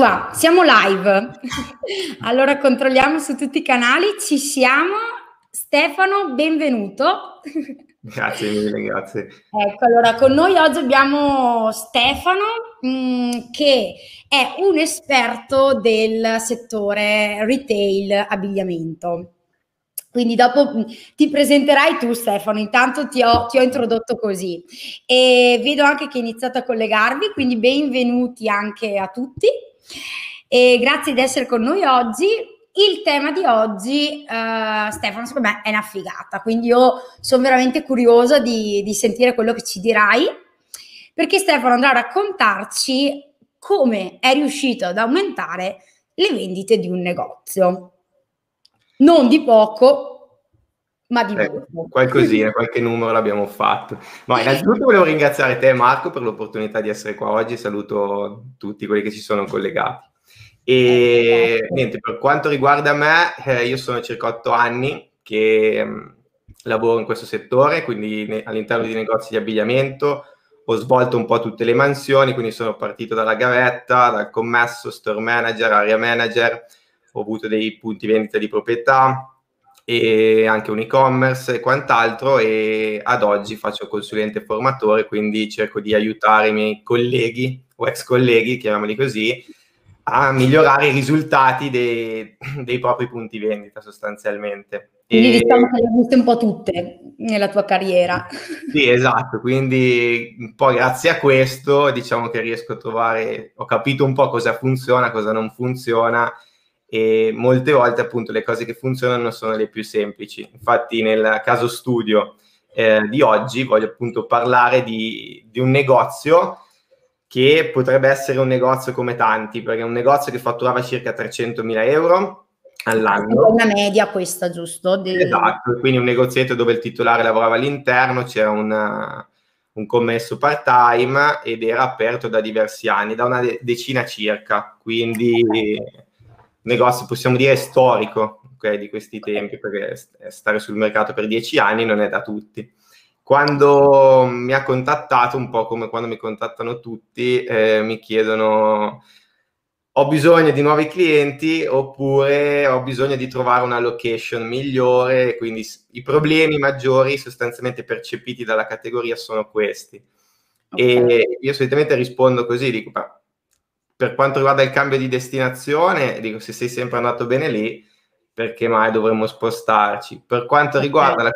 qua, siamo live. allora controlliamo su tutti i canali, ci siamo. Stefano, benvenuto. Grazie mille, grazie. Ecco, allora con noi oggi abbiamo Stefano mh, mm, che è un esperto del settore retail abbigliamento. Quindi dopo mm, ti presenterai tu Stefano, intanto ti ho, ti ho, introdotto così e vedo anche che hai iniziato a collegarvi, quindi benvenuti anche a tutti e grazie di essere con noi oggi. Il tema di oggi, uh, Stefano, secondo me è una figata, quindi io sono veramente curiosa di, di sentire quello che ci dirai, perché Stefano andrà a raccontarci come è riuscito ad aumentare le vendite di un negozio non di poco, ma di eh. Qualcosina, qualche numero l'abbiamo fatto. Ma innanzitutto volevo ringraziare te Marco per l'opportunità di essere qua oggi, saluto tutti quelli che ci sono collegati. E eh, niente, per quanto riguarda me, eh, io sono circa otto anni che mh, mm, lavoro in questo settore, quindi ne, all'interno di negozi di abbigliamento, ho svolto un po' tutte le mansioni, quindi sono partito dalla gavetta, dal commesso, store manager, area manager, ho avuto dei punti vendita di proprietà e anche un e-commerce e quant'altro e ad oggi faccio consulente formatore, quindi cerco di aiutare i miei colleghi o ex colleghi, chiamiamoli così, a migliorare i risultati dei, dei propri punti vendita sostanzialmente. Quindi e... diciamo che le hai viste un po' tutte nella tua carriera. Sì, esatto, quindi un po' grazie a questo diciamo che riesco a trovare, ho capito un po' cosa funziona, cosa non funziona e molte volte appunto le cose che funzionano sono le più semplici. Infatti nel caso studio eh, di oggi voglio appunto parlare di, di, un negozio che potrebbe essere un negozio come tanti, perché è un negozio che fatturava circa 300.000 euro all'anno. Una media questa, giusto? Di... Esatto, quindi un negozietto dove il titolare lavorava all'interno, c'era una, un commesso part-time ed era aperto da diversi anni, da una decina circa, quindi... Negozio, possiamo dire, storico okay, di questi tempi, perché stare sul mercato per dieci anni non è da tutti. Quando mi ha contattato, un po' come quando mi contattano tutti, eh, mi chiedono ho bisogno di nuovi clienti oppure ho bisogno di trovare una location migliore, quindi i problemi maggiori sostanzialmente percepiti dalla categoria sono questi. Okay. E io solitamente rispondo così, dico, per quanto riguarda il cambio di destinazione, dico se sei sempre andato bene lì, perché mai dovremmo spostarci? Per quanto riguarda la,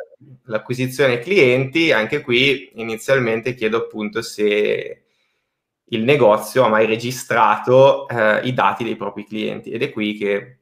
l'acquisizione clienti, anche qui inizialmente chiedo appunto se il negozio ha mai registrato eh, i dati dei propri clienti ed è qui che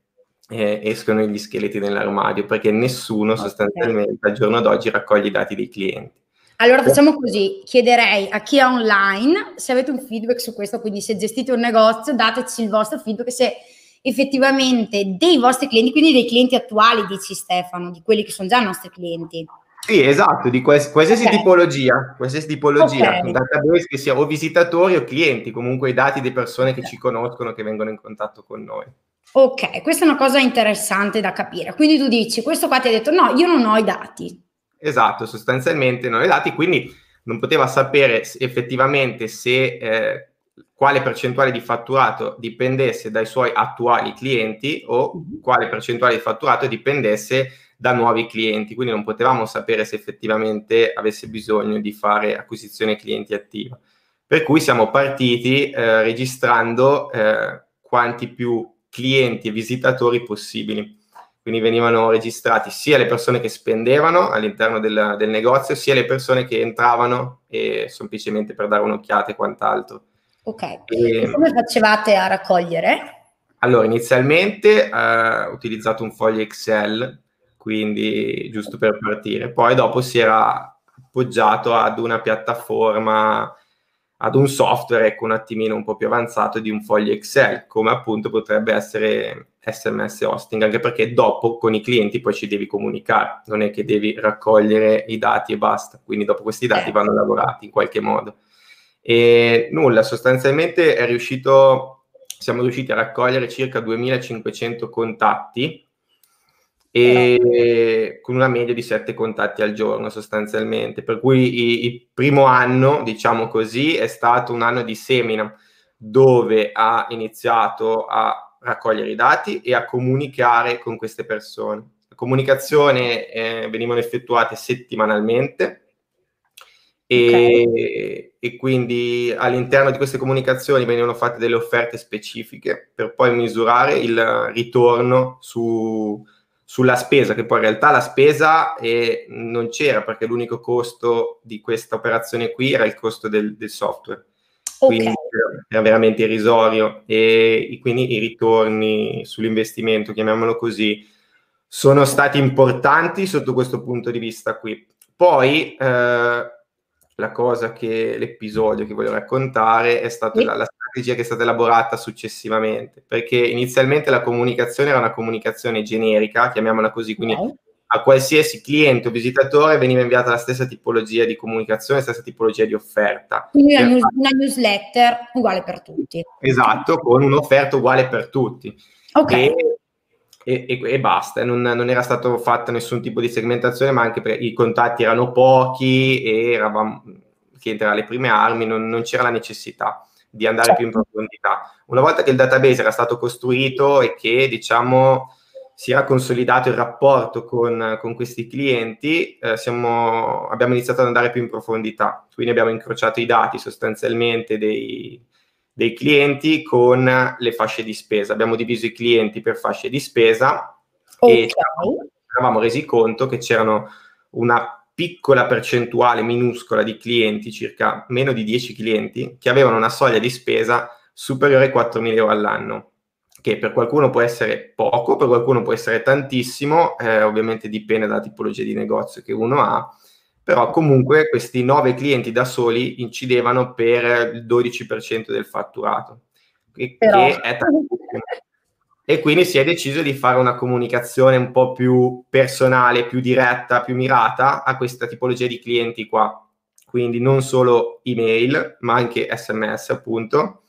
eh, escono gli scheletri nell'armadio perché nessuno sostanzialmente al giorno d'oggi raccoglie i dati dei clienti. Allora facciamo così, chiederei a chi è online se avete un feedback su questo, quindi se gestite un negozio dateci il vostro feedback se effettivamente dei vostri clienti, quindi dei clienti attuali, dici Stefano, di quelli che sono già nostri clienti. Sì, esatto, di quals- qualsiasi okay. tipologia, qualsiasi tipologia, okay. un database che sia o visitatori o clienti, comunque i dati di persone okay. che ci conoscono, che vengono in contatto con noi. Ok, questa è una cosa interessante da capire. Quindi tu dici, questo qua ti ha detto no, io non ho i dati. Esatto, sostanzialmente non i dati, quindi non poteva sapere effettivamente se eh, quale percentuale di fatturato dipendesse dai suoi attuali clienti o mhm. quale percentuale di fatturato dipendesse da nuovi clienti, quindi non potevamo sapere se effettivamente avesse bisogno di fare acquisizione clienti attiva. Per cui siamo partiti eh, registrando eh, quanti più clienti e visitatori possibili quindi venivano registrati sia le persone che spendevano all'interno del, del negozio, sia le persone che entravano e semplicemente per dare un'occhiata e quant'altro. Ok, e, come facevate a raccogliere? Allora, inizialmente eh, ho utilizzato un foglio Excel, quindi giusto per partire, poi dopo si era appoggiato ad una piattaforma ad un software ecco, un attimino un po' più avanzato di un foglio Excel, come appunto potrebbe essere SMS hosting, anche perché dopo con i clienti poi ci devi comunicare, non è che devi raccogliere i dati e basta, quindi dopo questi dati eh. vanno lavorati in qualche modo. E nulla, sostanzialmente è riuscito, siamo riusciti a raccogliere circa 2500 contatti e con una media di 7 contatti al giorno sostanzialmente, per cui il primo anno, diciamo così, è stato un anno di semina, dove ha iniziato a raccogliere i dati e a comunicare con queste persone. La comunicazione eh, venivano effettuate settimanalmente e, okay. e, quindi all'interno di queste comunicazioni venivano fatte delle offerte specifiche per poi misurare il ritorno su, sulla spesa, che poi in realtà la spesa eh, non c'era perché l'unico costo di questa operazione qui era il costo del, del software. Okay. Quindi era veramente irrisorio e, e quindi i ritorni sull'investimento, chiamiamolo così, sono stati importanti sotto questo punto di vista qui. Poi eh, la cosa che l'episodio che voglio raccontare è stata sì. la, la, strategia che è stata elaborata successivamente, perché inizialmente la comunicazione era una comunicazione generica, chiamiamola così, quindi okay. a qualsiasi cliente o visitatore veniva inviata la stessa tipologia di comunicazione, la stessa tipologia di offerta. Quindi una, news, una newsletter uguale per tutti. Esatto, con un'offerta uguale per tutti. Ok. E, e, e, e, basta, non, non, era stato fatto nessun tipo di segmentazione, ma anche perché i contatti erano pochi e eravamo, cliente era alle prime armi, non, non c'era la necessità di andare certo. più in profondità. Una volta che il database era stato costruito e che diciamo si era consolidato il rapporto con, con questi clienti, eh, siamo, abbiamo iniziato ad andare più in profondità, quindi abbiamo incrociato i dati sostanzialmente dei, dei clienti con le fasce di spesa. Abbiamo diviso i clienti per fasce di spesa okay. e ci eravamo resi conto che c'erano una piccola percentuale minuscola di clienti, circa meno di 10 clienti, che avevano una soglia di spesa superiore ai 4.000 euro all'anno, che per qualcuno può essere poco, per qualcuno può essere tantissimo, eh, ovviamente dipende dalla tipologia di negozio che uno ha, però comunque questi nove clienti da soli incidevano per il 12% del fatturato, che, però... che è tantissimo. E quindi si è deciso di fare una comunicazione un po' più personale, più diretta, più mirata a questa tipologia di clienti qua. Quindi non solo email, ma anche sms, appunto,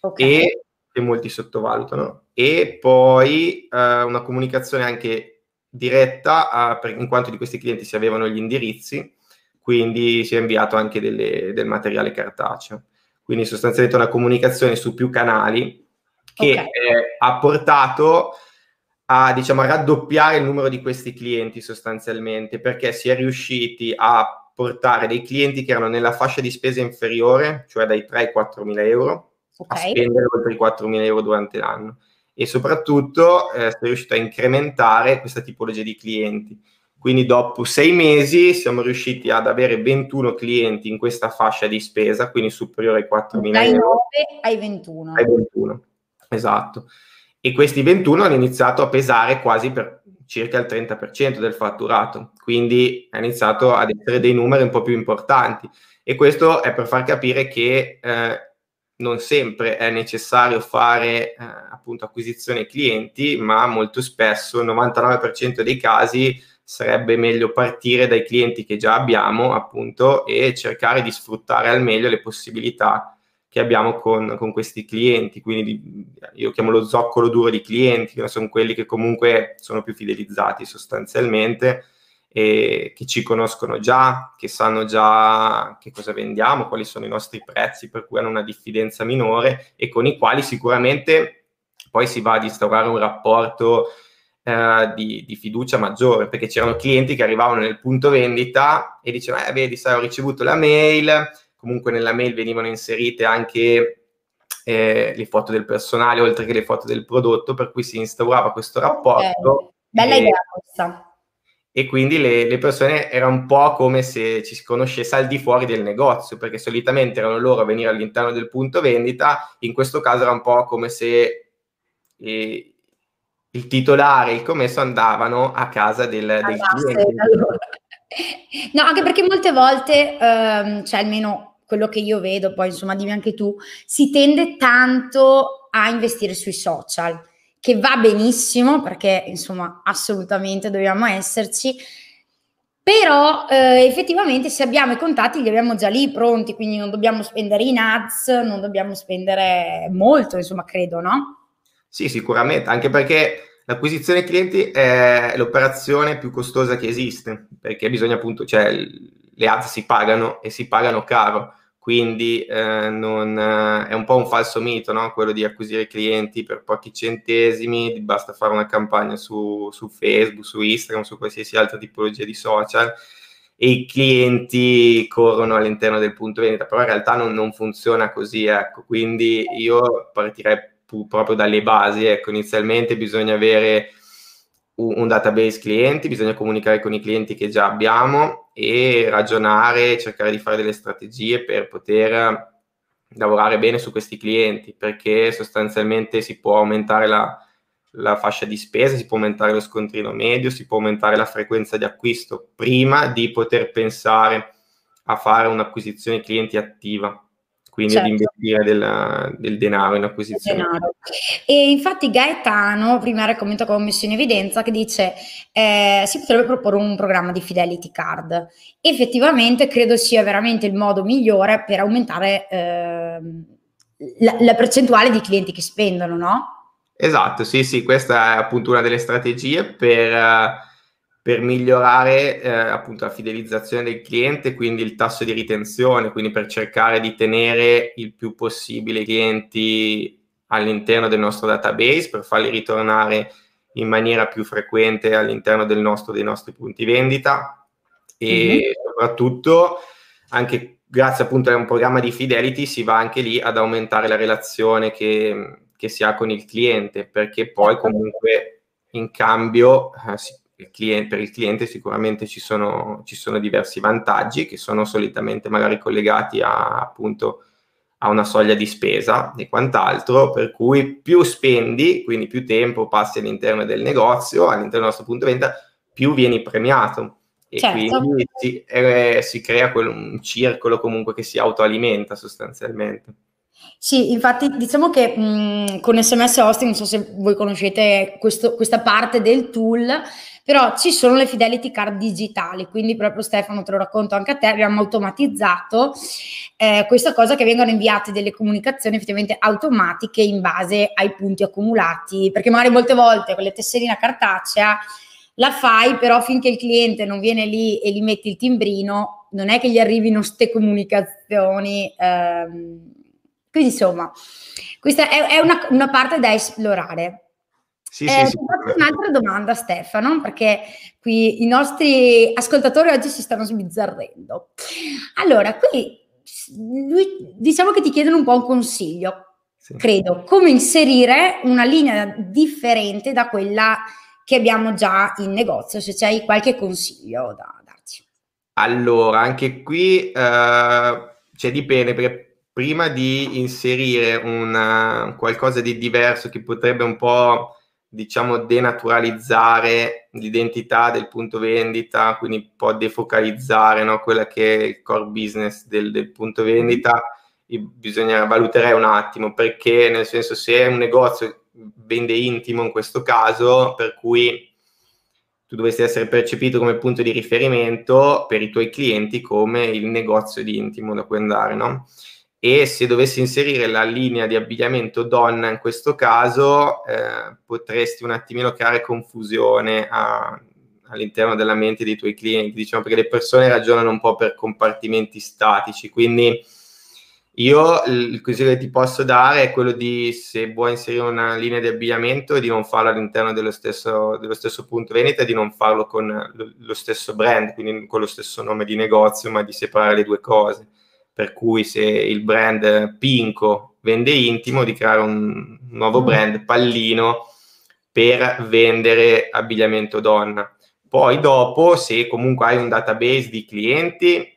okay. e che molti sottovalutano. E poi eh, una comunicazione anche diretta, eh, per, in quanto di questi clienti si avevano gli indirizzi, quindi si è inviato anche delle, del materiale cartaceo. Quindi sostanzialmente una comunicazione su più canali che okay. eh, ha portato a, diciamo, a raddoppiare il numero di questi clienti sostanzialmente, perché si è riusciti a portare dei clienti che erano nella fascia di spesa inferiore, cioè dai 3 ai 4 mila euro, okay. a spendere oltre i 4 mila euro durante l'anno. E soprattutto eh, si è riuscito a incrementare questa tipologia di clienti. Quindi dopo sei mesi siamo riusciti ad avere 21 clienti in questa fascia di spesa, quindi superiore ai 4.000 euro. Dai 9 ai 21. Ai 21, esatto. E questi 21 hanno iniziato a pesare quasi per circa il 30% del fatturato, quindi ha iniziato ad essere dei numeri un po' più importanti. E questo è per far capire che eh, non sempre è necessario fare eh, appunto acquisizione clienti, ma molto spesso, il 99% dei casi, sarebbe meglio partire dai clienti che già abbiamo, appunto, e cercare di sfruttare al meglio le possibilità che abbiamo con, con questi clienti. Quindi io chiamo lo zoccolo duro di clienti, che sono quelli che comunque sono più fidelizzati sostanzialmente e che ci conoscono già, che sanno già che cosa vendiamo, quali sono i nostri prezzi, per cui hanno una diffidenza minore e con i quali sicuramente poi si va ad instaurare un rapporto eh, di, di, fiducia maggiore, perché c'erano clienti che arrivavano nel punto vendita e dicevano, eh, vedi, sai, ho ricevuto la mail, comunque nella mail venivano inserite anche eh, le foto del personale, oltre che le foto del prodotto, per cui si instaurava questo rapporto. Okay. Bella e, idea questa. E quindi le, le, persone era un po' come se ci si conoscesse al di fuori del negozio, perché solitamente erano loro a venire all'interno del punto vendita, in questo caso era un po' come se eh, il titolare e il commesso andavano a casa del, del cliente. Allora. No, anche perché molte volte, ehm, cioè almeno quello che io vedo, poi insomma dimmi anche tu, si tende tanto a investire sui social, che va benissimo perché insomma assolutamente dobbiamo esserci, però eh, effettivamente se abbiamo i contatti li abbiamo già lì pronti, quindi non dobbiamo spendere in ads, non dobbiamo spendere molto, insomma credo, no? Sì, sicuramente, anche perché l'acquisizione clienti è l'operazione più costosa che esiste, perché bisogna appunto, cioè le ads si pagano e si pagano caro, quindi eh, non, eh, è un po' un falso mito, no? quello di acquisire clienti per pochi centesimi, basta fare una campagna su, su, Facebook, su Instagram, su qualsiasi altra tipologia di social e i clienti corrono all'interno del punto vendita, però in realtà non, non funziona così, ecco. quindi io partirei proprio dalle basi, ecco. inizialmente bisogna avere un database clienti, bisogna comunicare con i clienti che già abbiamo e ragionare, cercare di fare delle strategie per poter lavorare bene su questi clienti, perché sostanzialmente si può aumentare la, la fascia di spesa, si può aumentare lo scontrino medio, si può aumentare la frequenza di acquisto prima di poter pensare a fare un'acquisizione clienti attiva quindi certo. ad investire del, del, denaro in acquisizione. Denaro. E infatti Gaetano prima raccomanda come messo in evidenza che dice eh, si potrebbe proporre un programma di fidelity card. Effettivamente credo sia veramente il modo migliore per aumentare eh, la, la percentuale di clienti che spendono, no? Esatto, sì, sì, questa è appunto una delle strategie per per migliorare eh, appunto la fidelizzazione del cliente, quindi il tasso di ritenzione, quindi per cercare di tenere il più possibile i clienti all'interno del nostro database, per farli ritornare in maniera più frequente all'interno del nostro, dei nostri punti vendita e mm-hmm. soprattutto anche grazie appunto a un programma di fidelity si va anche lì ad aumentare la relazione che, che si ha con il cliente perché poi certo. comunque in cambio eh, si, il cliente, per il cliente sicuramente ci sono, ci sono, diversi vantaggi che sono solitamente magari collegati a, appunto, a una soglia di spesa e quant'altro, per cui più spendi, quindi più tempo passi all'interno del negozio, all'interno del nostro punto di venta, più vieni premiato. E certo. quindi si, eh, si crea quel, un circolo comunque che si autoalimenta sostanzialmente. Sì, infatti diciamo che mh, con SMS Hosting, non so se voi conoscete questo, questa parte del tool, però ci sono le fidelity card digitali, quindi proprio Stefano te lo racconto anche a te, abbiamo automatizzato eh, questa cosa che vengono inviate delle comunicazioni effettivamente automatiche in base ai punti accumulati, perché magari molte volte con le tesserina cartacea la fai, però finché il cliente non viene lì e gli metti il timbrino, non è che gli arrivino ste comunicazioni. Ehm, quindi insomma, questa è, è una, una parte da esplorare. Sì, eh, sì, sì. Un'altra domanda Stefano, perché qui i nostri ascoltatori oggi si stanno sbizzarrendo. Allora, qui lui, diciamo che ti chiedono un po' un consiglio, sì. credo, come inserire una linea differente da quella che abbiamo già in negozio, se c'hai qualche consiglio da darci. Allora, anche qui eh, cioè, dipende, perché prima di inserire una, qualcosa di diverso che potrebbe un po' diciamo, denaturalizzare l'identità del punto vendita, quindi un po' defocalizzare no? quella che è il core business del, del punto vendita, bisogna valutare un attimo, perché nel senso se è un negozio vende intimo in questo caso, per cui tu dovresti essere percepito come punto di riferimento per i tuoi clienti come il negozio di intimo da cui andare, no? E se dovessi inserire la linea di abbigliamento donna in questo caso eh, potresti un attimino creare confusione a, all'interno della mente dei tuoi clienti, diciamo perché le persone ragionano un po' per compartimenti statici, quindi io il consiglio che ti posso dare è quello di se vuoi inserire una linea di abbigliamento di non farlo all'interno dello stesso, dello stesso punto vendita di non farlo con lo stesso brand, quindi con lo stesso nome di negozio, ma di separare le due cose per cui se il brand Pinco vende intimo, di creare un nuovo mm. brand Pallino per vendere abbigliamento donna. Poi dopo, se comunque hai un database di clienti,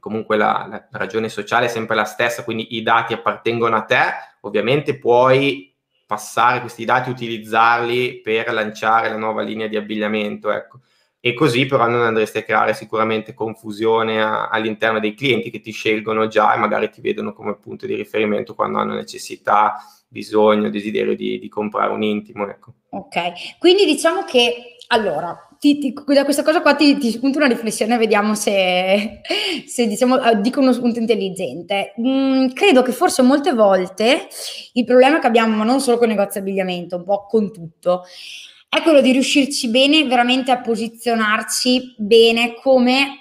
comunque la, la, ragione sociale è sempre la stessa, quindi i dati appartengono a te, ovviamente puoi passare questi dati, utilizzarli per lanciare la nuova linea di abbigliamento. Ecco e così però non andresti a creare sicuramente confusione a, all'interno dei clienti che ti scelgono già e magari ti vedono come punto di riferimento quando hanno necessità, bisogno, desiderio di, di comprare un intimo. Ecco. Ok, quindi diciamo che allora ti, ti, da questa cosa qua ti, ti spunto una riflessione, vediamo se, se diciamo, eh, dico uno spunto intelligente. Mm, credo che forse molte volte il problema che abbiamo, ma non solo con il negozio abbigliamento, un po' con tutto, è quello di riuscirci bene, veramente a posizionarci bene come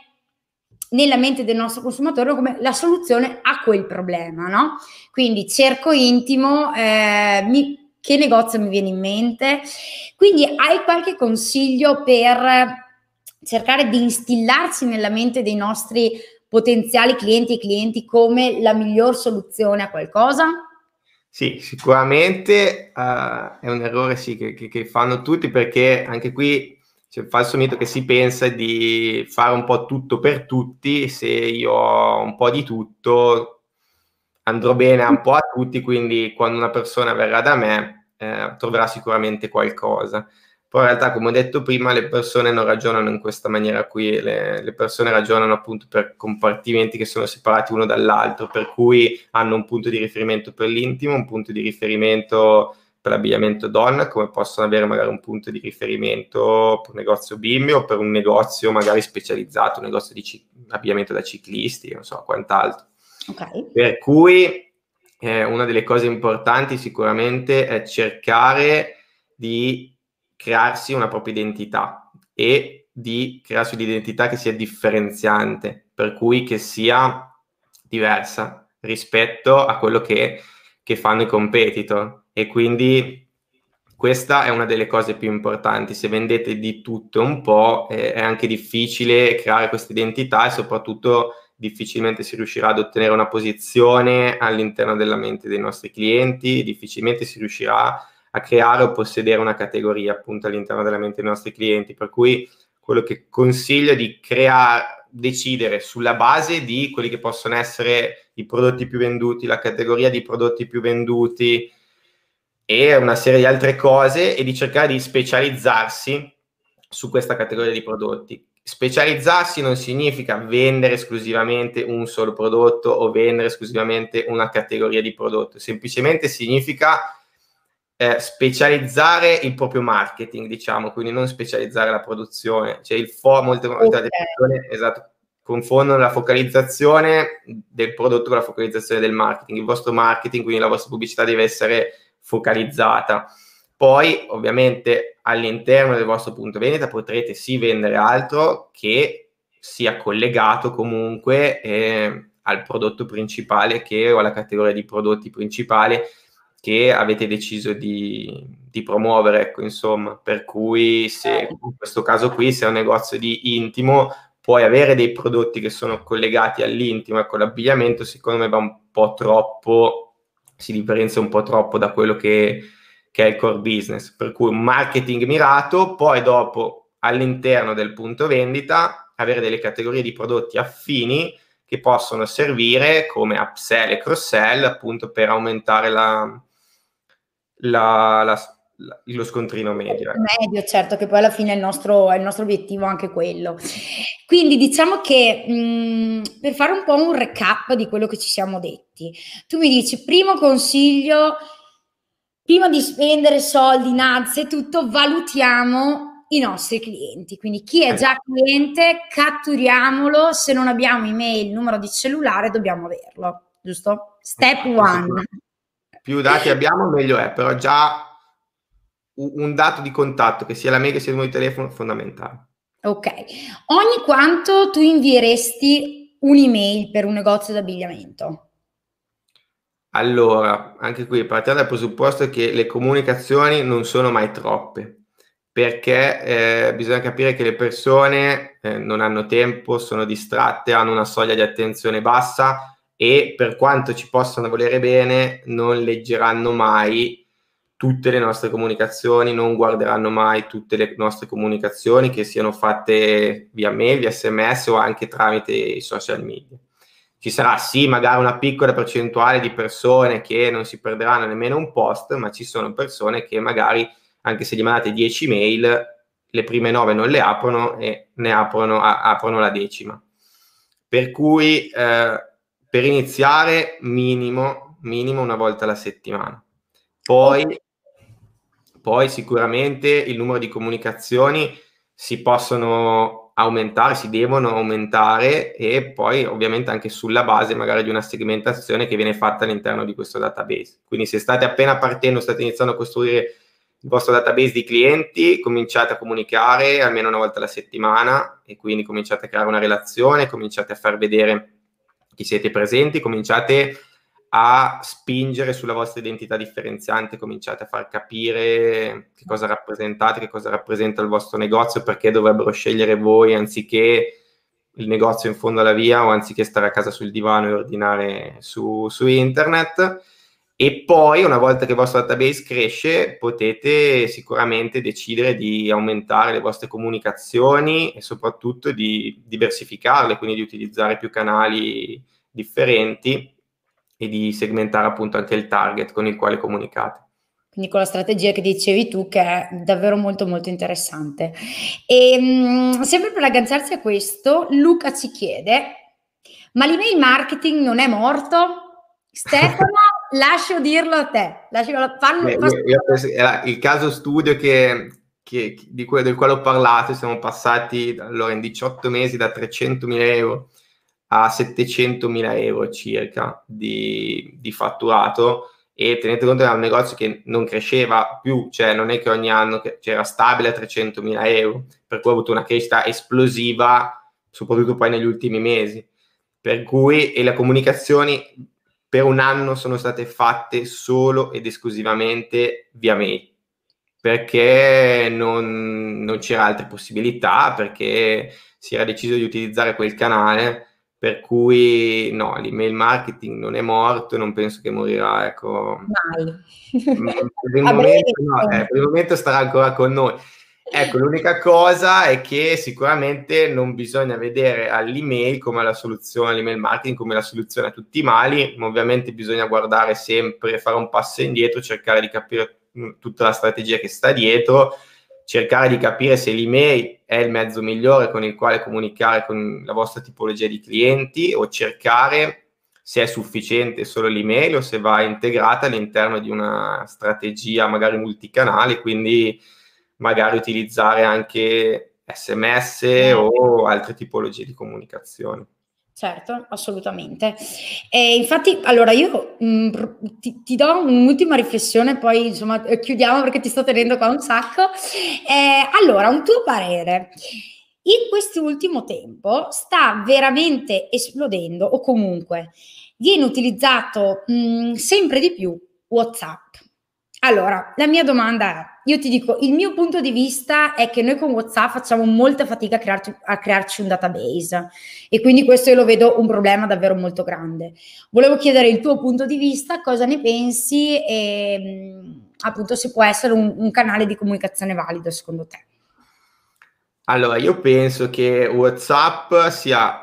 nella mente del nostro consumatore come la soluzione a quel problema, no? Quindi cerco intimo, eh, mi, che negozio mi viene in mente? Quindi hai qualche consiglio per cercare di instillarsi nella mente dei nostri potenziali clienti e clienti come la miglior soluzione a qualcosa? Sì, sicuramente uh, è un errore sì, che, che, che, fanno tutti perché anche qui c'è il falso mito che si pensa di fare un po' tutto per tutti, se io ho un po' di tutto andrò bene un po' a tutti, quindi quando una persona verrà da me eh, troverà sicuramente qualcosa. Poi in realtà, come ho detto prima, le persone non ragionano in questa maniera qui, le, le, persone ragionano appunto per compartimenti che sono separati uno dall'altro, per cui hanno un punto di riferimento per l'intimo, un punto di riferimento per l'abbigliamento donna, come possono avere magari un punto di riferimento per un negozio bimbi o per un negozio magari specializzato, un negozio di c- abbigliamento da ciclisti, non so quant'altro. Okay. Per cui eh, una delle cose importanti sicuramente è cercare di crearsi una propria identità e di crearsi un'identità che sia differenziante, per cui che sia diversa rispetto a quello che, che fanno i competitor. E quindi questa è una delle cose più importanti. Se vendete di tutto un po', eh, è anche difficile creare questa identità e soprattutto difficilmente si riuscirà ad ottenere una posizione all'interno della mente dei nostri clienti, difficilmente si riuscirà a creare o possedere una categoria appunto all'interno della mente dei nostri clienti. Per cui quello che consiglio è di creare, decidere sulla base di quelli che possono essere i prodotti più venduti, la categoria di prodotti più venduti e una serie di altre cose e di cercare di specializzarsi su questa categoria di prodotti. Specializzarsi non significa vendere esclusivamente un solo prodotto o vendere esclusivamente una categoria di prodotto, semplicemente significa eh, specializzare il proprio marketing, diciamo, quindi non specializzare la produzione. Cioè il fo- molte okay. persone esatto, confondono la focalizzazione del prodotto con la focalizzazione del marketing. Il vostro marketing, quindi la vostra pubblicità deve essere focalizzata. Poi, ovviamente, all'interno del vostro punto vendita potrete sì vendere altro che sia collegato comunque eh, al prodotto principale che, o alla categoria di prodotti principale che avete deciso di, di, promuovere, ecco, insomma, per cui se in questo caso qui, se è un negozio di intimo, puoi avere dei prodotti che sono collegati all'intimo, ecco, l'abbigliamento secondo me va un po' troppo, si differenzia un po' troppo da quello che, che è il core business, per cui un marketing mirato, poi dopo all'interno del punto vendita avere delle categorie di prodotti affini che possono servire come upsell e cross-sell appunto per aumentare la, la, la, la, lo scontrino medio. Eh. Medio, certo, che poi alla fine è il nostro, è il nostro obiettivo anche quello. Quindi diciamo che mh, mm, per fare un po' un recap di quello che ci siamo detti, tu mi dici, primo consiglio, prima di spendere soldi, nazi e tutto, valutiamo i nostri clienti. Quindi chi è già cliente, catturiamolo, se non abbiamo email, numero di cellulare, dobbiamo averlo, giusto? Step one più dati abbiamo meglio è, però già un dato di contatto, che sia la mail che sia il numero di telefono, è fondamentale. Ok. Ogni quanto tu invieresti un'email per un negozio d'abbigliamento? Allora, anche qui partiamo dal presupposto che le comunicazioni non sono mai troppe, perché eh, bisogna capire che le persone eh, non hanno tempo, sono distratte, hanno una soglia di attenzione bassa e per quanto ci possano volere bene, non leggeranno mai tutte le nostre comunicazioni, non guarderanno mai tutte le nostre comunicazioni che siano fatte via mail, via sms o anche tramite i social media. Ci sarà sì magari una piccola percentuale di persone che non si perderanno nemmeno un post, ma ci sono persone che magari anche se gli mandate 10 mail, le prime 9 non le aprono e ne aprono, a, aprono la decima. Per cui eh, per iniziare minimo, minimo una volta alla settimana. Poi, poi sicuramente il numero di comunicazioni si possono aumentare, si devono aumentare e poi ovviamente anche sulla base magari di una segmentazione che viene fatta all'interno di questo database. Quindi se state appena partendo, state iniziando a costruire il vostro database di clienti, cominciate a comunicare almeno una volta alla settimana e quindi cominciate a creare una relazione, cominciate a far vedere chi siete presenti, cominciate a spingere sulla vostra identità differenziante, cominciate a far capire che cosa rappresentate, che cosa rappresenta il vostro negozio, perché dovrebbero scegliere voi anziché il negozio in fondo alla via o anziché stare a casa sul divano e ordinare su, su internet e poi una volta che il vostro database cresce potete sicuramente decidere di aumentare le vostre comunicazioni e soprattutto di diversificarle, quindi di utilizzare più canali differenti e di segmentare appunto anche il target con il quale comunicate. Quindi con la strategia che dicevi tu, che è davvero molto molto interessante. E mh, sempre per agganciarsi a questo, Luca ci chiede, ma l'email marketing non è morto? Stefano, lascio dirlo a te. Lascio, fanno, Beh, io, io penso, il caso studio che, che, di cui, del quale ho parlato, siamo passati allora, in 18 mesi da 300.000 euro a 700.000 euro circa di, di fatturato e tenete conto che era un negozio che non cresceva più, cioè non è che ogni anno che, cioè era stabile a 300.000 euro, per cui ha avuto una crescita esplosiva, soprattutto poi negli ultimi mesi. Per cui e le comunicazioni per un anno sono state fatte solo ed esclusivamente via mail perché non, non, c'era altre possibilità, perché si era deciso di utilizzare quel canale, per cui no, l'email marketing non è morto, non penso che morirà, ecco. Mai. Mm, per il, momento, no, eh, per il momento starà ancora con noi. Ecco, l'unica cosa è che sicuramente non bisogna vedere all'email come la soluzione, all'email marketing come la soluzione a tutti i mali, ma ovviamente bisogna guardare sempre, fare un passo indietro, cercare di capire mm, tutta la strategia che sta dietro, cercare di capire se l'email è il mezzo migliore con il quale comunicare con la vostra tipologia di clienti o cercare se è sufficiente solo l'email o se va integrata all'interno di una strategia magari multicanale, quindi magari utilizzare anche sms eh. o altre tipologie di comunicazione. Certo, assolutamente. E infatti, allora io mh, mm, ti, ti, do un'ultima riflessione, poi insomma eh, chiudiamo perché ti sto tenendo qua un sacco. Eh, allora, un tuo parere. In quest'ultimo tempo sta veramente esplodendo o comunque viene utilizzato mh, mm, sempre di più WhatsApp. Allora, la mia domanda è, io ti dico, il mio punto di vista è che noi con WhatsApp facciamo molta fatica a, crearci, a crearci un database e quindi questo io lo vedo un problema davvero molto grande. Volevo chiedere il tuo punto di vista, cosa ne pensi e appunto se può essere un, un canale di comunicazione valido secondo te. Allora, io penso che WhatsApp sia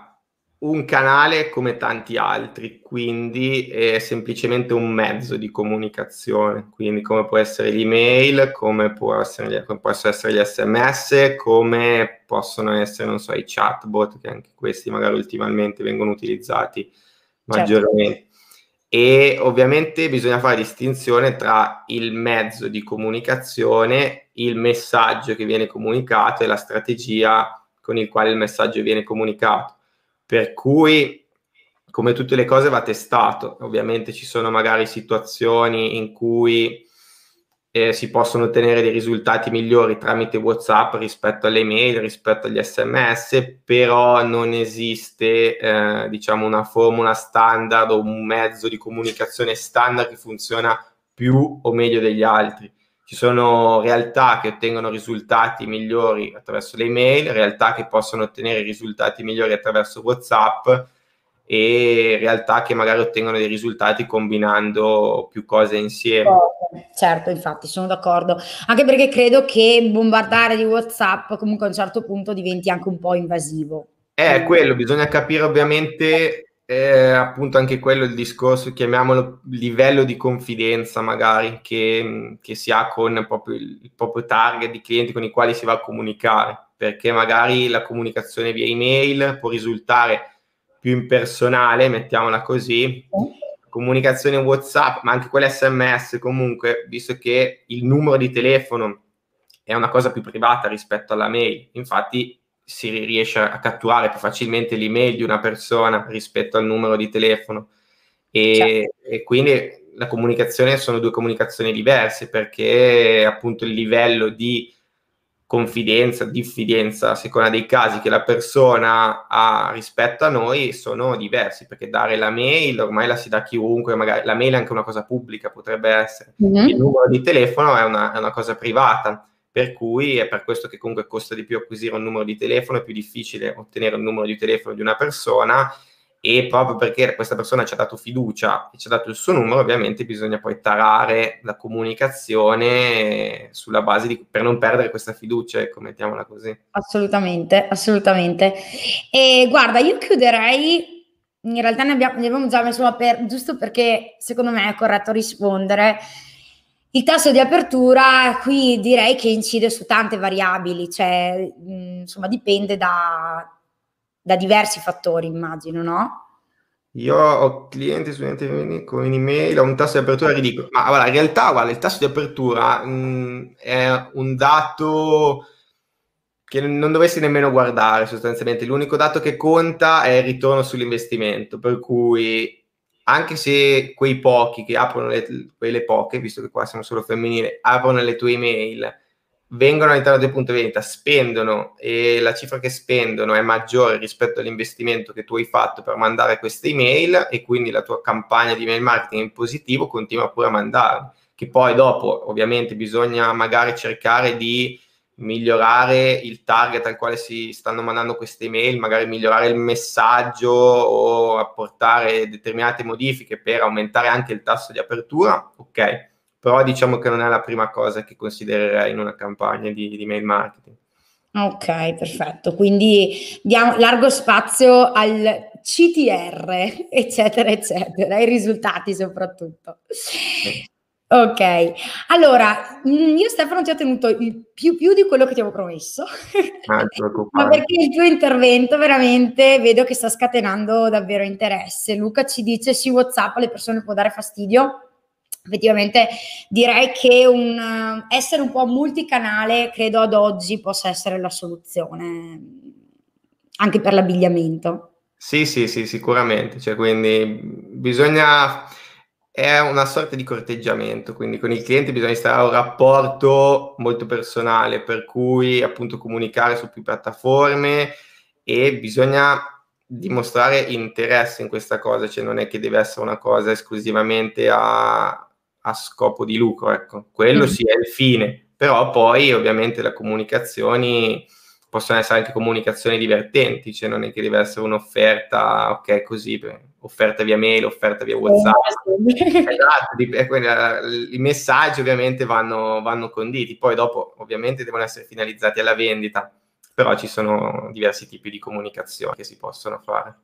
un canale come tanti altri, quindi è semplicemente un mezzo di comunicazione, quindi come può essere l'email, come, può essere, come possono essere gli sms, come possono essere, non so, i chatbot, che anche questi magari ultimamente vengono utilizzati certo. maggiormente. Certo. E ovviamente bisogna fare distinzione tra il mezzo di comunicazione, il messaggio che viene comunicato e la strategia con il quale il messaggio viene comunicato per cui come tutte le cose va testato. Ovviamente ci sono magari situazioni in cui eh, si possono ottenere dei risultati migliori tramite WhatsApp rispetto alle mail, rispetto agli sms, però non esiste eh, diciamo una formula standard o un mezzo di comunicazione standard che funziona più o meglio degli altri. Ci sono realtà che ottengono risultati migliori attraverso le email, realtà che possono ottenere risultati migliori attraverso WhatsApp e realtà che magari ottengono dei risultati combinando più cose insieme. Certo, infatti sono d'accordo, anche perché credo che bombardare di WhatsApp comunque a un certo punto diventi anche un po' invasivo. È quello, bisogna capire ovviamente è appunto anche quello il discorso, chiamiamolo livello di confidenza magari che, che si ha con proprio il, il, proprio target di clienti con i quali si va a comunicare, perché magari la comunicazione via email può risultare più impersonale, mettiamola così, comunicazione WhatsApp, ma anche quella SMS comunque, visto che il numero di telefono è una cosa più privata rispetto alla mail, infatti si riesce a catturare più facilmente l'email di una persona rispetto al numero di telefono e, certo. e quindi la comunicazione sono due comunicazioni diverse perché appunto il livello di confidenza, diffidenza, a seconda dei casi che la persona ha rispetto a noi sono diversi, perché dare la mail ormai la si dà a chiunque, magari la mail è anche una cosa pubblica, potrebbe essere, mm-hmm. il numero di telefono è una, è una, cosa privata, per cui è per questo che comunque costa di più acquisire un numero di telefono, è più difficile ottenere un numero di telefono di una persona e proprio perché questa persona ci ha dato fiducia e ci ha dato il suo numero, ovviamente bisogna poi tarare la comunicazione sulla base di, per non perdere questa fiducia, ecco, mettiamola così. Assolutamente, assolutamente. E guarda, io chiuderei, in realtà ne abbiamo, ne abbiamo già messo una per, giusto perché secondo me è corretto rispondere. Il tasso di apertura qui direi che incide su tante variabili, cioè insomma dipende da, da diversi fattori, immagino, no? Io ho clienti, studenti con un'email, ho un tasso di apertura ridicolo. Ma guarda, in realtà, guarda, il tasso di apertura mh, è un dato che non dovresti nemmeno guardare sostanzialmente. L'unico dato che conta è il ritorno sull'investimento, per cui anche se quei pochi che aprono le, quelle poche, visto che qua siamo solo femminili, aprono le tue email vengono all'interno del punto vendita, spendono e la cifra che spendono è maggiore rispetto all'investimento che tu hai fatto per mandare queste email e quindi la tua campagna di email marketing in positivo continua pure a mandare. Che poi dopo ovviamente bisogna magari cercare di migliorare il target al quale si stanno mandando queste email, magari migliorare il messaggio o apportare determinate modifiche per aumentare anche il tasso di apertura, ok però diciamo che non è la prima cosa che considererei in una campagna di, di mail marketing. Ok, perfetto. Quindi diamo largo spazio al CTR, eccetera, eccetera, ai risultati soprattutto. Ok, allora mm, io Stefano ti ho tenuto il più, più di quello che ti avevo promesso, ah, ma perché il tuo intervento veramente vedo che sta scatenando davvero interesse. Luca ci dice sì, WhatsApp alle persone può dare fastidio, effettivamente direi che un, eh, essere un po' multicanale credo ad oggi possa essere la soluzione anche per l'abbigliamento. Sì, sì, sì, sicuramente, cioè, quindi bisogna è una sorta di corteggiamento, quindi con il cliente bisogna stare a un rapporto molto personale, per cui appunto comunicare su più piattaforme e bisogna dimostrare interesse in questa cosa, cioè non è che deve essere una cosa esclusivamente a, a scopo di lucro, ecco, quello mm-hmm. sì è il fine, però poi ovviamente le comunicazioni possono essere anche comunicazioni divertenti, cioè non è che deve essere un'offerta, ok, così, offerta via mail, offerta via WhatsApp. esatto, quindi, i messaggi ovviamente vanno, vanno conditi, poi dopo ovviamente devono essere finalizzati alla vendita, però ci sono diversi tipi di comunicazione che si possono fare.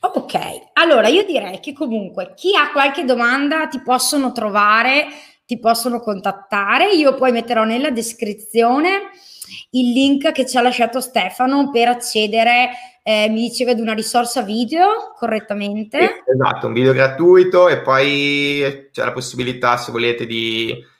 Ok, allora io direi che comunque chi ha qualche domanda ti possono trovare, ti possono contattare. Io poi metterò nella descrizione il link che ci ha lasciato Stefano per accedere, eh, mi diceva, ad una risorsa video correttamente. esatto, un video gratuito e poi c'è la possibilità, se volete, di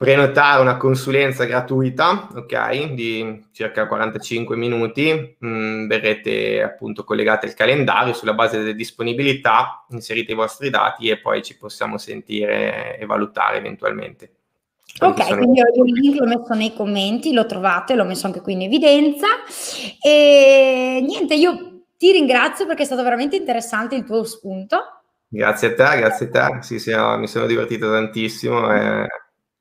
prenotare una consulenza gratuita, ok, di circa 45 minuti, mh, mm, verrete appunto collegati al calendario sulla base delle disponibilità, inserite i vostri dati e poi ci possiamo sentire e valutare eventualmente. Ok, quindi il link l'ho messo nei commenti, lo trovate, l'ho messo anche qui in evidenza e niente, io ti ringrazio perché è stato veramente interessante il tuo spunto. Grazie a te, grazie a te, sì, sì, mi sono divertito tantissimo. E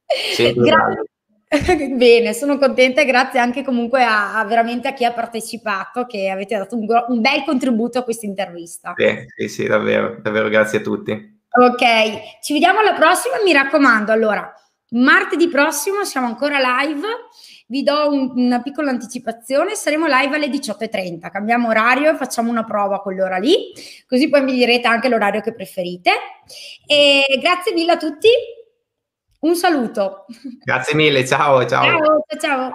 Grazie. Bene, sono contenta e grazie anche comunque a, a, veramente a chi ha partecipato, che avete dato un, un bel contributo a questa intervista. Sì, sì, sì, davvero, davvero grazie a tutti. Ok, ci vediamo alla prossima, mi raccomando. Allora, martedì prossimo siamo ancora live, vi do un, una piccola anticipazione, saremo live alle 18.30, cambiamo orario, facciamo una prova a quell'ora lì, così poi mi direte anche l'orario che preferite. E grazie mille a tutti un saluto. Grazie mille, ciao, ciao. Ciao, ciao.